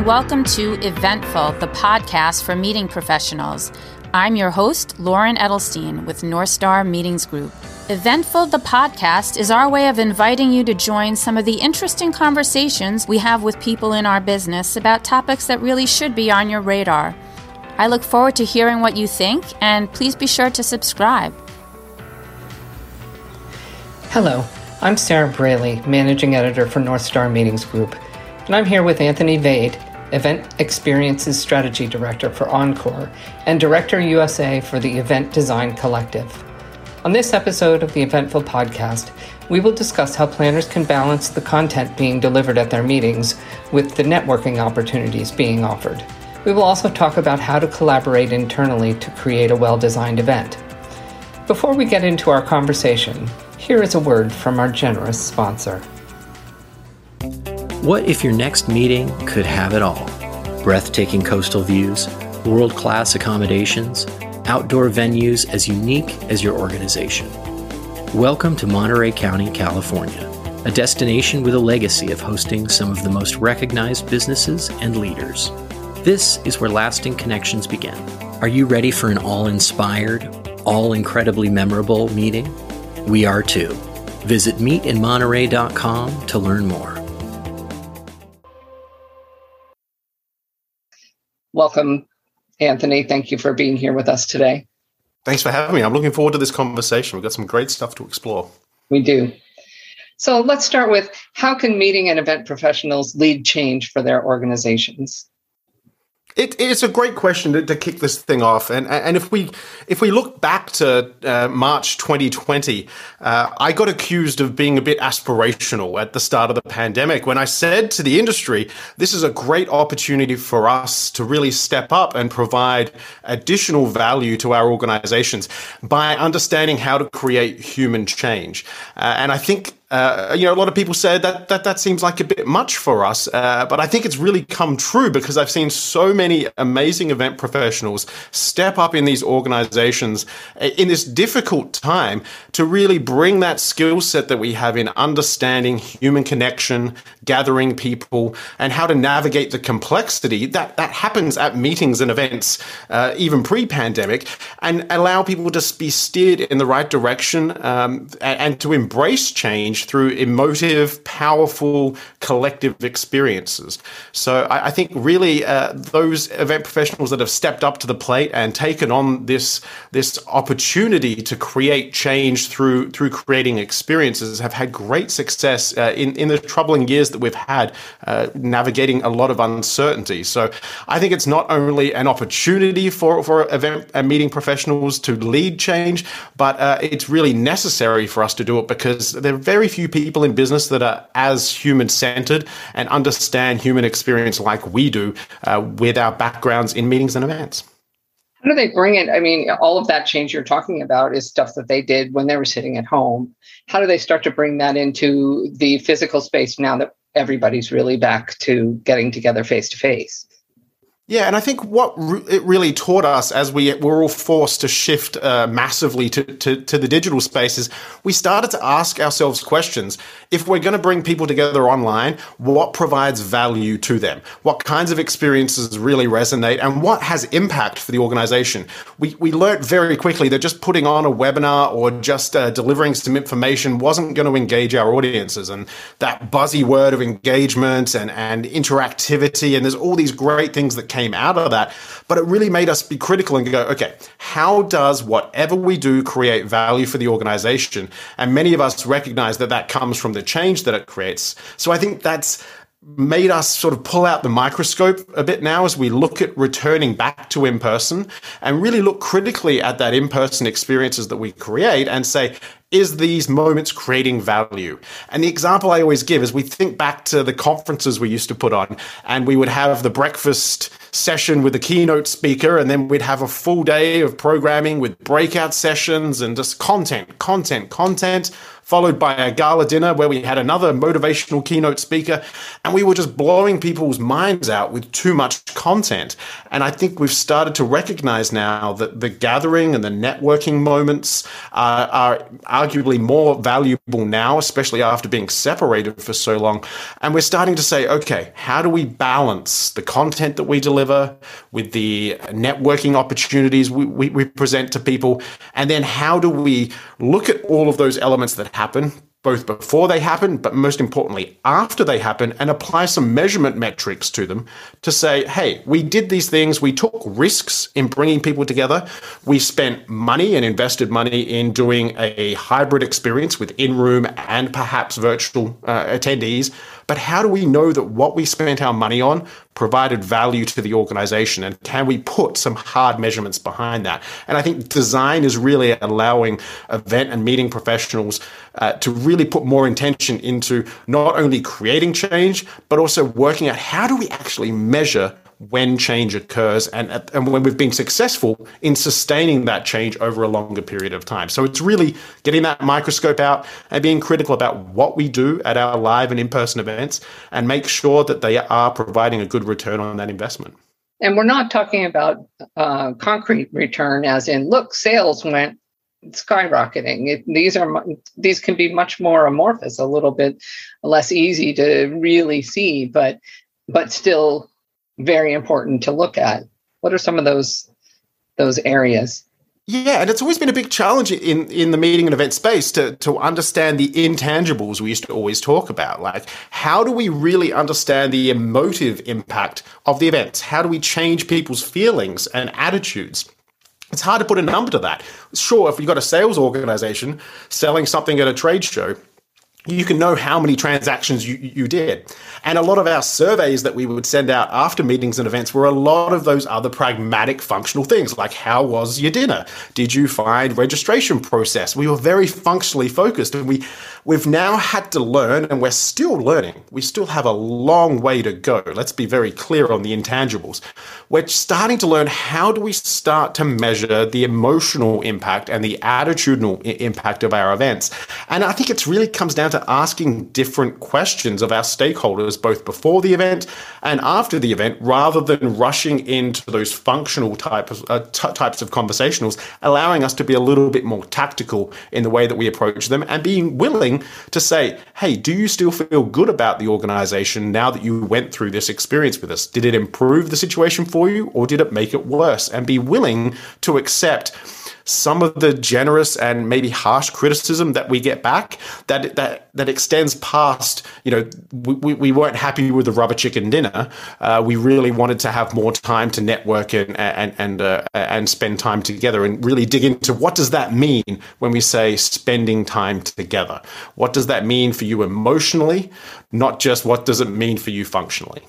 and welcome to Eventful, the podcast for meeting professionals. I'm your host, Lauren Edelstein with North Star Meetings Group. Eventful, the podcast, is our way of inviting you to join some of the interesting conversations we have with people in our business about topics that really should be on your radar. I look forward to hearing what you think, and please be sure to subscribe. Hello, I'm Sarah Braley, Managing Editor for North Star Meetings Group, and I'm here with Anthony Vade, Event Experiences Strategy Director for Encore and Director USA for the Event Design Collective. On this episode of the Eventful podcast, we will discuss how planners can balance the content being delivered at their meetings with the networking opportunities being offered. We will also talk about how to collaborate internally to create a well designed event. Before we get into our conversation, here is a word from our generous sponsor. What if your next meeting could have it all? Breathtaking coastal views, world class accommodations, outdoor venues as unique as your organization. Welcome to Monterey County, California, a destination with a legacy of hosting some of the most recognized businesses and leaders. This is where lasting connections begin. Are you ready for an all inspired, all incredibly memorable meeting? We are too. Visit meetinmonterey.com to learn more. Welcome, Anthony. Thank you for being here with us today. Thanks for having me. I'm looking forward to this conversation. We've got some great stuff to explore. We do. So let's start with how can meeting and event professionals lead change for their organizations? It, it's a great question to, to, kick this thing off, and and if we if we look back to uh, March 2020, uh, I got accused of being a bit aspirational at the start of the pandemic when I said to the industry, "This is a great opportunity for us to really step up and provide additional value to our organizations by understanding how to create human change." Uh, and I think uh, you know, a lot of people said that that that seems like a bit much for us, uh, but I think it's really come true because I've seen so many amazing event professionals step up in these organizations uh, in this difficult time to really bring that skill set that we have in understanding human connection, gathering people, and how to navigate the complexity that that happens at meetings and events, uh, even pre-pandemic, and allow people to be steered in the right direction um, and, and to embrace change through emotive, powerful, collective experiences. So I, I think really uh, those event professionals that have stepped up to the plate and taken on this this opportunity to create change through through creating experiences have had great success uh, in in the troubling years that we've had uh, navigating a lot of uncertainty. So I think it's not only an opportunity for for event and meeting professionals to lead change, but uh, it's really necessary for us to do it because there are very few people in business that are as human centered and understand human experience like we do uh, with our backgrounds in meetings and events. How do they bring it? I mean, all of that change you're talking about is stuff that they did when they were sitting at home. How do they start to bring that into the physical space now that everybody's really back to getting together face to face? Yeah, and I think what re- it really taught us as we were all forced to shift uh, massively to, to, to, the digital space is we started to ask ourselves questions. If we're going to bring people together online, what provides value to them? What kinds of experiences really resonate and what has impact for the organization? We, we learned very quickly that just putting on a webinar or just uh, delivering some information wasn't going to engage our audiences. And that buzzy word of engagement and, and interactivity, and there's all these great things that came came out of that. But it really made us be critical and go, okay, how does whatever we do create value for the organization? And many of us recognize that that comes from the change that it creates. So I think that's made us sort of pull out the microscope a bit now as we look at returning back to in person and really look critically at that in person experiences that we create and say, is these moments creating value? And the example I always give is we think back to the conferences we used to put on, and we would have the breakfast session with the keynote speaker, and then we'd have a full day of programming with breakout sessions and just content, content, content followed by a gala dinner where we had another motivational keynote speaker, and we were just blowing people's minds out with too much content. And I think we've started to recognize now that the gathering and the networking moments uh, are arguably more valuable now, especially after being separated for so long. And we're starting to say, okay, how do we balance the content that we deliver with the networking opportunities we, we, we present to people? And then how do we look at all of those elements that happen, both before they happen, but most importantly, after they happen, and apply some measurement metrics to them to say, hey, we did these things, we took risks in bringing people together, we spent money and invested money in doing a hybrid experience with in room and perhaps virtual uh, attendees. But how do we know that what we spent our money on provided value to the organization? And can we put some hard measurements behind that? And I think design is really allowing event and meeting professionals uh, to really put more intention into not only creating change, but also working out how do we actually measure when change occurs and, and when we've been successful in sustaining that change over a longer period of time. So it's really getting that microscope out and being critical about what we do at our live and in person events and make sure that they are providing a good return on that investment. And we're not talking about uh, concrete return, as in, look, sales went skyrocketing. It, these are these can be much more amorphous, a little bit less easy to really see, but but still very important to look at. What are some of those those areas? Yeah, and it's always been a big challenge in, in the meeting and event space to, to understand the intangibles we used to always talk about. Like, how do we really understand the emotive impact of the events? How do we change people's feelings and attitudes? It's hard to put a number to that. Sure, if you've got a sales organization selling something at a trade show, you can know how many transactions you, you did. And a lot of our surveys that we would send out after meetings and events were a lot of those other pragmatic functional things, like how was your dinner? Did you find registration process? We were very functionally focused and we we've now had to learn and we're still learning. We still have a long way to go. Let's be very clear on the intangibles. We're starting to learn how do we start to measure the emotional impact and the attitudinal impact of our events. And I think it really comes down to asking different questions of our stakeholders, both before the event and after the event, rather than rushing into those functional types, uh, t- types of conversationals, allowing us to be a little bit more tactical in the way that we approach them and being willing to say, hey, do you still feel good about the organization now that you went through this experience with us? Did it improve the situation for you or did it make it worse? And be willing to accept some of the generous and maybe harsh criticism that we get back that that that extends past you know we, we weren't happy with the rubber chicken dinner. Uh, we really wanted to have more time to network and and and uh, and spend time together and really dig into what does that mean when we say spending time together? What does that mean for you emotionally? Not just what does it mean for you functionally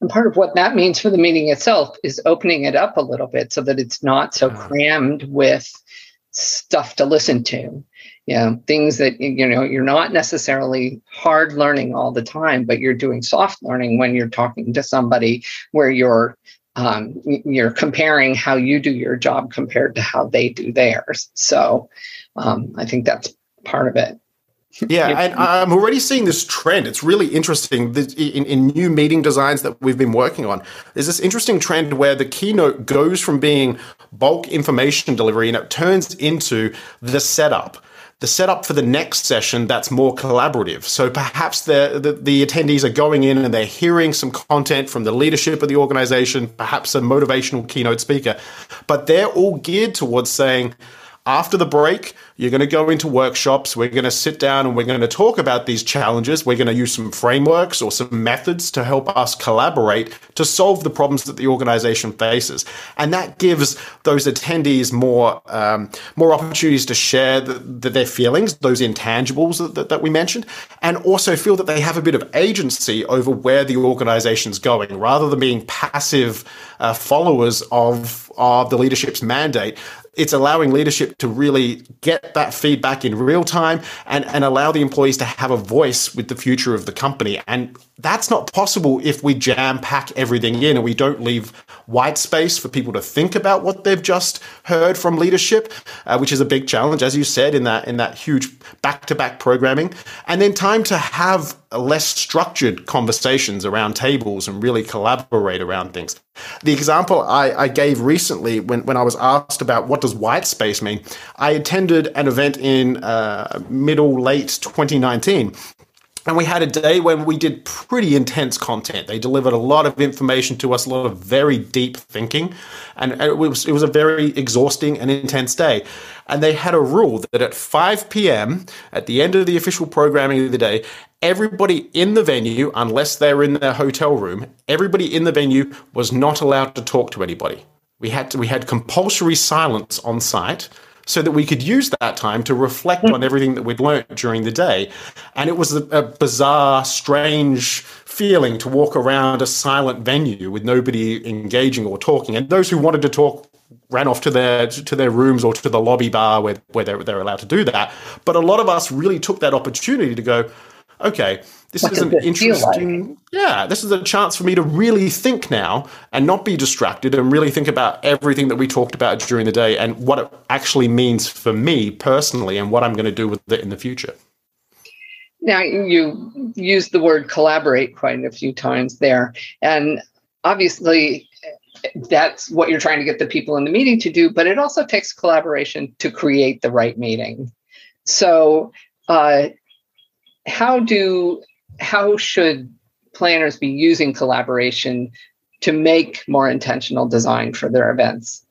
and part of what that means for the meeting itself is opening it up a little bit so that it's not so ah. crammed with stuff to listen to. You know, things that you know you're not necessarily hard learning all the time, but you're doing soft learning when you're talking to somebody where you're um, you're comparing how you do your job compared to how they do theirs. So um, I think that's part of it. Yeah, and I'm already seeing this trend. It's really interesting in, in new meeting designs that we've been working on. There's this interesting trend where the keynote goes from being bulk information delivery and it turns into the setup the setup for the next session that's more collaborative. So perhaps the, the, the, attendees are going in and they're hearing some content from the leadership of the organization, perhaps a motivational keynote speaker, but they're all geared towards saying, after the break, you're going to go into workshops. We're going to sit down and we're going to talk about these challenges. We're going to use some frameworks or some methods to help us collaborate to solve the problems that the organization faces. And that gives those attendees more, um, more opportunities to share the, the, their feelings, those intangibles that, that we mentioned, and also feel that they have a bit of agency over where the organization's going rather than being passive uh, followers of of the leadership's mandate, it's allowing leadership to really get that feedback in real time and, and allow the employees to have a voice with the future of the company. And that's not possible if we jam pack everything in and we don't leave white space for people to think about what they've just heard from leadership, uh, which is a big challenge, as you said, in that in that huge back to back programming, and then time to have less structured conversations around tables and really collaborate around things. The example I, I, gave recently when, when I was asked about what does white space mean, I attended an event in uh, middle, late 2019 and we had a day when we did pretty intense content. They delivered a lot of information to us, a lot of very deep thinking, and it was it was a very exhausting and intense day. And they had a rule that at 5 p.m. at the end of the official programming of the day, everybody in the venue, unless they're in their hotel room, everybody in the venue was not allowed to talk to anybody. We had to, we had compulsory silence on site so that we could use that time to reflect hmm. on everything that we'd learnt during the day. And it was a, a bizarre, strange feeling to walk around a silent venue with nobody engaging or talking. And those who wanted to talk ran off to their to their rooms or to the lobby bar where, where they're, they're allowed to do that. But a lot of us really took that opportunity to go, okay, this what is an interesting like? yeah this is a chance for me to really think now and not be distracted and really think about everything that we talked about during the day and what it actually means for me personally and what i'm going to do with it in the future. Now you used the word collaborate quite a few times there. And obviously that's what you're trying to get the people in the meeting to do but it also takes collaboration to create the right meeting. So uh, how do how should planners be using collaboration to make more intentional design for their events?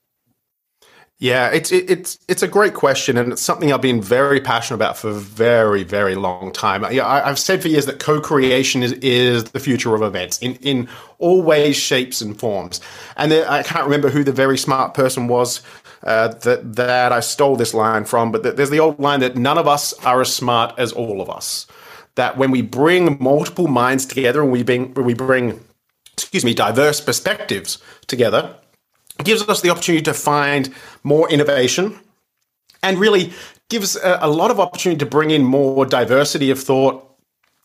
Yeah, it's it, it's it's a great question, and it's something I've been very passionate about for a very very long time. Yeah, I, have said for years that co-creation is is the future of events in in all ways, shapes, and forms. And there, I can't remember who the very smart person was uh, that that I stole this line from, but there's the old line that none of us are as smart as all of us that when we bring multiple minds together and we bring, we bring excuse me, diverse perspectives together, it gives us the opportunity to find more innovation and really gives a, a lot of opportunity to bring in more diversity of thought,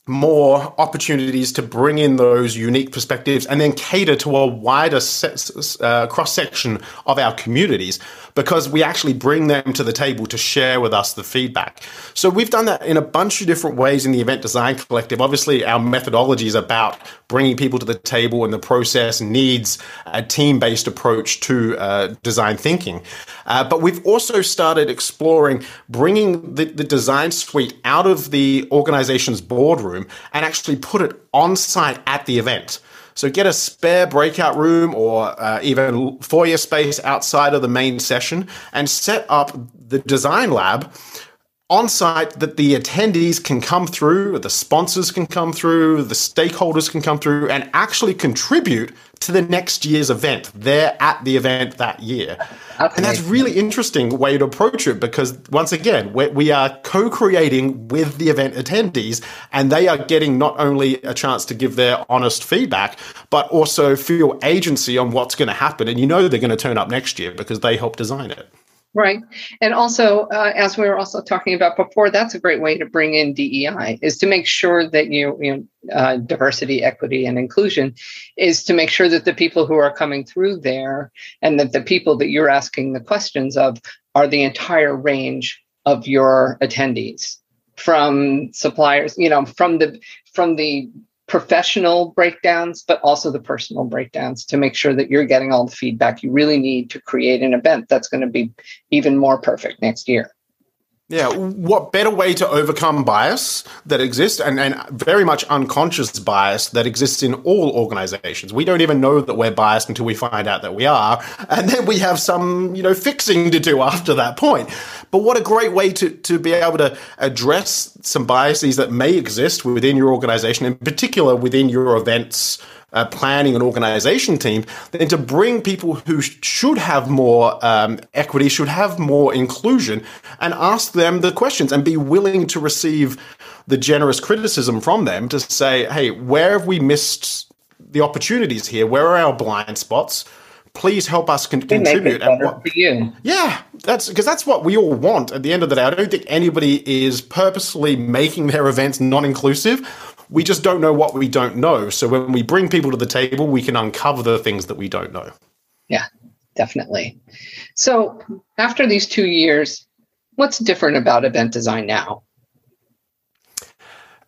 more opportunities to bring in those unique perspectives and then cater to a wider uh, cross section of our communities because we actually bring them to the table to share with us the feedback. So we've done that in a bunch of different ways in the Event Design Collective. Obviously, our methodology is about bringing people to the table, and the process needs a team based approach to uh, design thinking. Uh, but we've also started exploring bringing the, the design suite out of the organization's boardroom and actually put it on site at the event. So get a spare breakout room or uh, even foyer space outside of the main session and set up the design lab on site that the attendees can come through, the sponsors can come through, the stakeholders can come through and actually contribute to the next year's event. They're at the event that year. Okay. And that's really interesting way to approach it because once again, we are co-creating with the event attendees and they are getting not only a chance to give their honest feedback, but also feel agency on what's going to happen. And you know they're going to turn up next year because they helped design it. Right. And also, uh, as we were also talking about before, that's a great way to bring in DEI is to make sure that you, you know, uh, diversity, equity, and inclusion is to make sure that the people who are coming through there and that the people that you're asking the questions of are the entire range of your attendees from suppliers, you know, from the from the professional breakdowns, but also the personal breakdowns to make sure that you're getting all the feedback you really need to create an event that's going to be even more perfect next year. Yeah, what better way to overcome bias that exists and, and very much unconscious bias that exists in all organizations? We don't even know that we're biased until we find out that we are. And then we have some, you know, fixing to do after that point. But what a great way to, to be able to address some biases that may exist within your organization, in particular within your events uh, planning and organization team than to bring people who sh- should have more um, equity, should have more inclusion, and ask them the questions and be willing to receive the generous criticism from them to say, hey, where have we missed the opportunities here? Where are our blind spots? please help us con- contribute. and what. Yeah, that's because that's what we all want at the end of the day. I don't think anybody is purposely making their events non-inclusive. We just don't know what we don't know. So when we bring people to the table, we can uncover the things that we don't know. Yeah, definitely. So after these two years, what's different about event design now?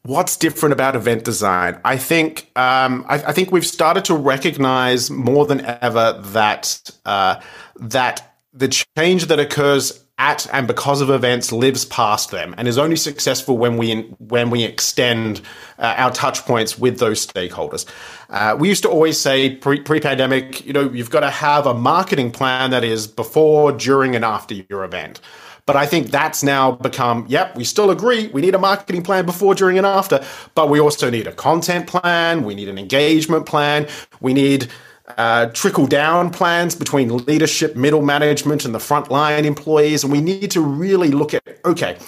What's different about event design? I think um, I, I, think we've started to recognize more than ever that uh, that the change that occurs at and because of events lives past them and is only successful when we when we extend uh, our touch points with those stakeholders. Uh, we used to always say pre pandemic, you know, you've got to have a marketing plan that is before, during, and after your event. But I think that's now become, yep, we still agree. We need a marketing plan before, during, and after. But we also need a content plan. We need an engagement plan. We need uh, trickle down plans between leadership, middle management, and the frontline employees. And we need to really look at, okay,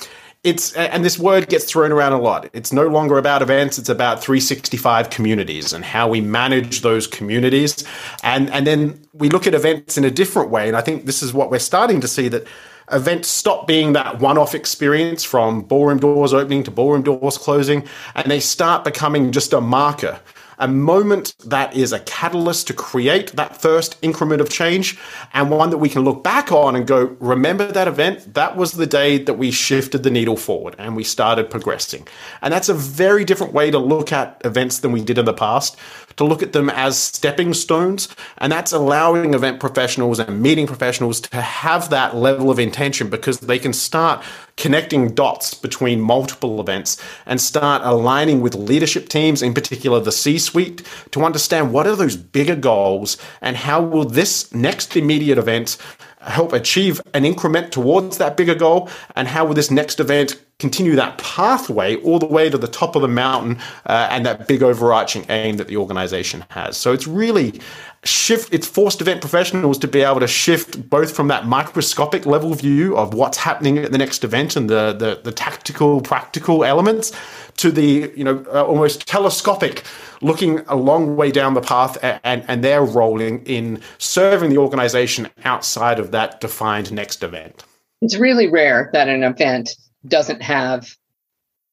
it's and this word gets thrown around a lot. It's no longer about events, it's about 365 communities and how we manage those communities. And and then we look at events in a different way. And I think this is what we're starting to see that events stop being that one-off experience from ballroom doors opening to ballroom doors closing and they start becoming just a marker a moment that is a catalyst to create that first increment of change and one that we can look back on and go, remember that event? That was the day that we shifted the needle forward and we started progressing. And that's a very different way to look at events than we did in the past to look at them as stepping stones. And that's allowing event professionals and meeting professionals to have that level of intention because they can start connecting dots between multiple events and start aligning with leadership teams, in particular the C suite, to understand what are those bigger goals and how will this next immediate event help achieve an increment towards that bigger goal and how will this next event continue that pathway all the way to the top of the mountain uh, and that big overarching aim that the organization has. So it's really shift it's forced event professionals to be able to shift both from that microscopic level view of what's happening at the next event and the the, the tactical practical elements to the you know uh, almost telescopic looking a long way down the path and, and their role in, in serving the organization outside of that defined next event. It's really rare that an event doesn't have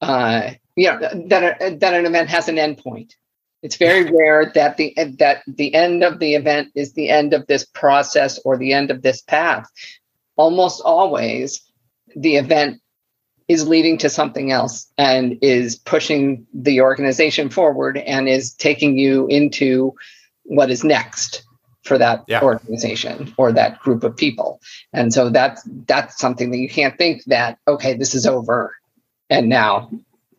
uh, you know that a, that an event has an endpoint it's very rare that the that the end of the event is the end of this process or the end of this path. Almost always, the event is leading to something else and is pushing the organization forward and is taking you into what is next for that yeah. organization or that group of people. And so that's that's something that you can't think that okay, this is over and now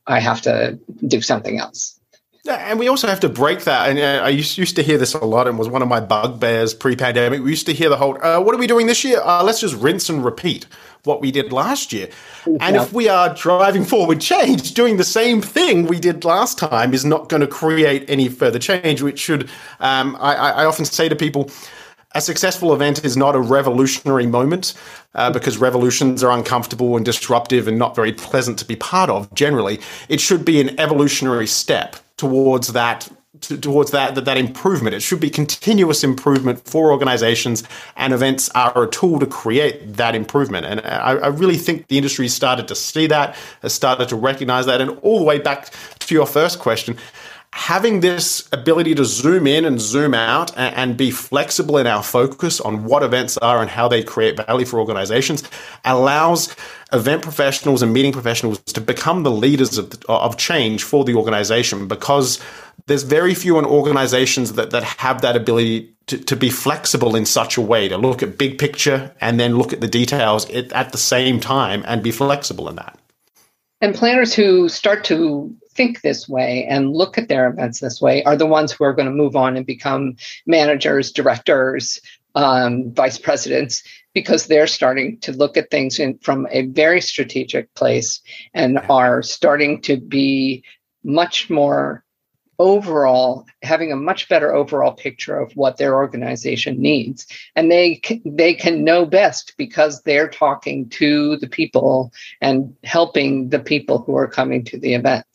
I have to do something else. And we also have to break that. And uh, I used, used to hear this a lot, and was one of my bugbears pre-pandemic. We used to hear the whole, uh, "What are we doing this year? Uh, let's just rinse and repeat what we did last year." Yeah. And if we are driving forward change, doing the same thing we did last time is not going to create any further change. Which should, um, I, I often say to people, a successful event is not a revolutionary moment uh, because revolutions are uncomfortable and disruptive and not very pleasant to be part of generally. It should be an evolutionary step towards that towards that, that that improvement. It should be continuous improvement for organizations, and events are a tool to create that improvement. And uh, I, I really think the industry started to see that, has started to recognize that, and all the way back to your first question having this ability to zoom in and zoom out and, and, be flexible in our focus on what events are and how they create value for organizations allows event professionals and meeting professionals to become the leaders of, of change for the organization because there's very few in organizations that, that have that ability to, to be flexible in such a way to look at big picture and then look at the details at the same time and be flexible in that. And planners who start to think this way and look at their events this way are the ones who are going to move on and become managers, directors, um, vice presidents, because they're starting to look at things in, from a very strategic place and are starting to be much more overall having a much better overall picture of what their organization needs. And they they can know best because they're talking to the people and helping the people who are coming to the event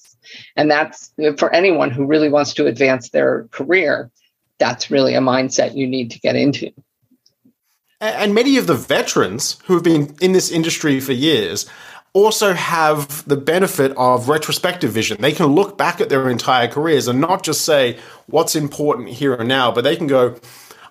and that's for anyone who really wants to advance their career. that's really a mindset you need to get into. And many of the veterans who have been in this industry for years also have the benefit of retrospective vision. They can look back at their entire careers and not just say what's important here and now, but they can go,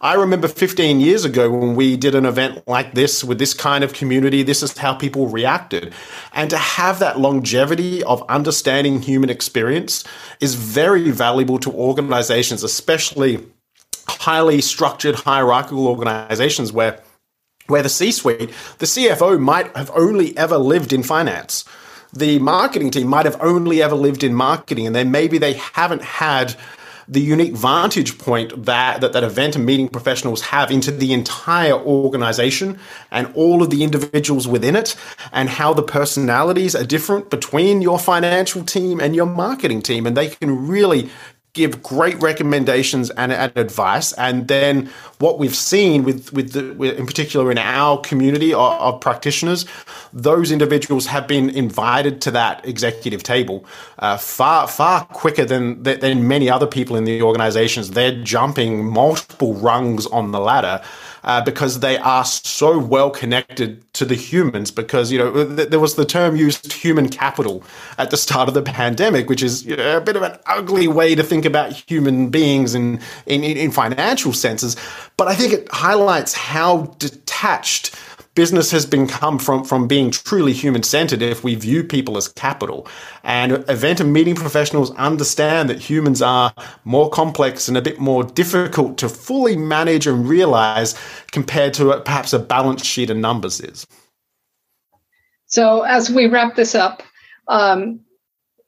I remember 15 years ago when we did an event like this with this kind of community, this is how people reacted. And to have that longevity of understanding human experience is very valuable to organizations, especially highly structured hierarchical organizations where where the C-suite, the CFO might have only ever lived in finance. The marketing team might have only ever lived in marketing and then maybe they haven't had the unique vantage point that, that that event and meeting professionals have into the entire organization and all of the individuals within it and how the personalities are different between your financial team and your marketing team. And they can really give great recommendations and, and, advice. And then what we've seen with with, the, with in particular in our community of, of, practitioners, those individuals have been invited to that executive table uh, far far quicker than than many other people in the organizations. They're jumping multiple rungs on the ladder uh, because they are so well connected to the humans. Because you know th- there was the term used human capital at the start of the pandemic, which is you know, a bit of an ugly way to think about human beings in, in in financial senses. But I think it highlights how detached business has become from, from being truly human centered if we view people as capital. And event and meeting professionals understand that humans are more complex and a bit more difficult to fully manage and realize compared to perhaps a balance sheet of numbers is. So, as we wrap this up, um,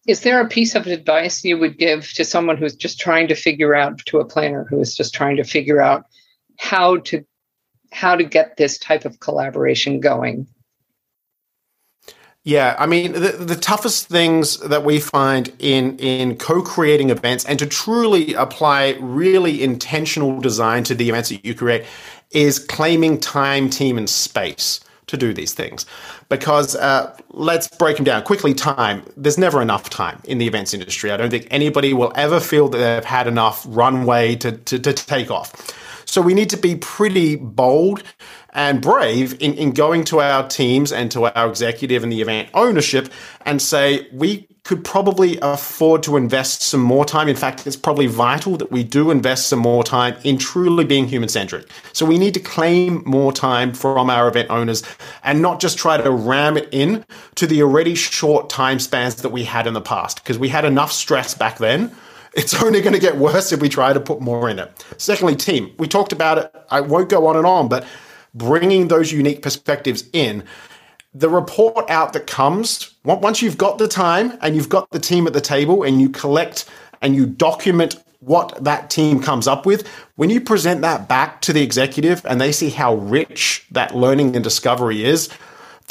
is there a piece of advice you would give to someone who's just trying to figure out, to a planner who is just trying to figure out how to how to get this type of collaboration going? Yeah, I mean, the, the toughest things that we find in in co-creating events and to truly apply really intentional design to the events that you create is claiming time, team, and space to do these things. Because uh, let's break them down quickly. Time. There's never enough time in the events industry. I don't think anybody will ever feel that they've had enough runway to, to, to take off. So we need to be pretty bold and brave in, in going to our teams and to our executive and the event ownership and say, we could probably afford to invest some more time. In fact, it's probably vital that we do invest some more time in truly being human centric. So we need to claim more time from our event owners and not just try to ram it in to the already short time spans that we had in the past because we had enough stress back then it's only going to get worse if we try to put more in it. Secondly, team. We talked about it. I won't go on and on, but bringing those unique perspectives in. The report out that comes once you've got the time and you've got the team at the table and you collect and you document what that team comes up with, when you present that back to the executive and they see how rich that learning and discovery is,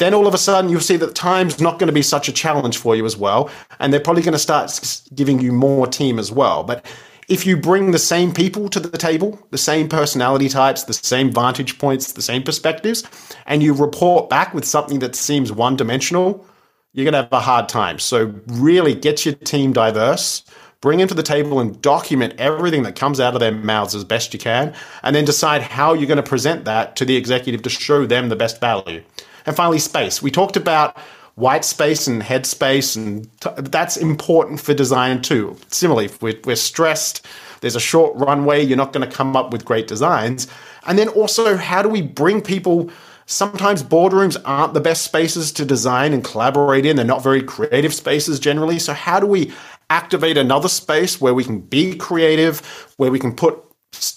then all of a sudden you'll see that time's not going to be such a challenge for you as well. And they're probably going to start giving you more team as well. But if you bring the same people to the table, the same personality types, the same vantage points, the same perspectives, and you report back with something that seems one dimensional, you're going to have a hard time. So, really get your team diverse, bring them to the table and document everything that comes out of their mouths as best you can, and then decide how you're going to present that to the executive to show them the best value. And finally, space. We talked about white space and head space, and t- that's important for design too. Similarly, if we're, we're stressed, there's a short runway, you're not going to come up with great designs. And then also, how do we bring people? Sometimes boardrooms aren't the best spaces to design and collaborate in. They're not very creative spaces generally. So, how do we activate another space where we can be creative, where we can put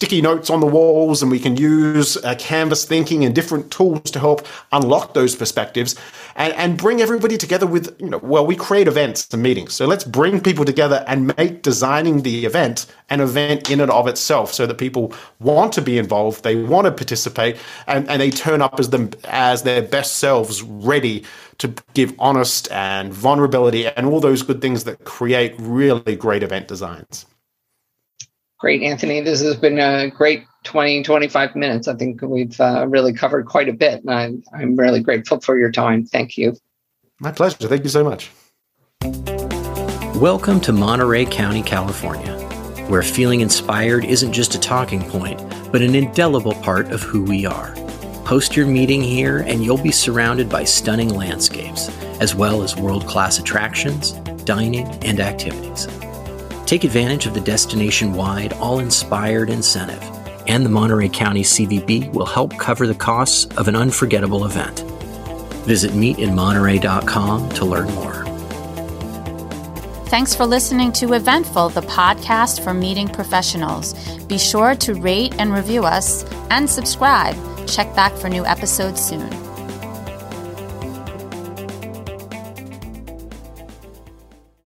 sticky notes on the walls and we can use uh, canvas thinking and different tools to help unlock those perspectives and, and bring everybody together with you know well we create events and meetings. So let's bring people together and make designing the event an event in and of itself so that people want to be involved they want to participate and, and they turn up as them as their best selves ready to give honest and vulnerability and all those good things that create really great event designs Great, Anthony. This has been a great 20, 25 minutes. I think we've uh, really covered quite a bit. And I'm, I'm really grateful for your time. Thank you. My pleasure. Thank you so much. Welcome to Monterey County, California. where feeling inspired isn't just a talking point, but an indelible part of who we are. Post your meeting here, and you'll be surrounded by stunning landscapes, as well as world class attractions, dining, and activities. Take advantage of the destination wide, all inspired incentive, and the Monterey County CVB will help cover the costs of an unforgettable event. Visit meetinmonterey.com to learn more. Thanks for listening to Eventful, the podcast for meeting professionals. Be sure to rate and review us and subscribe. Check back for new episodes soon.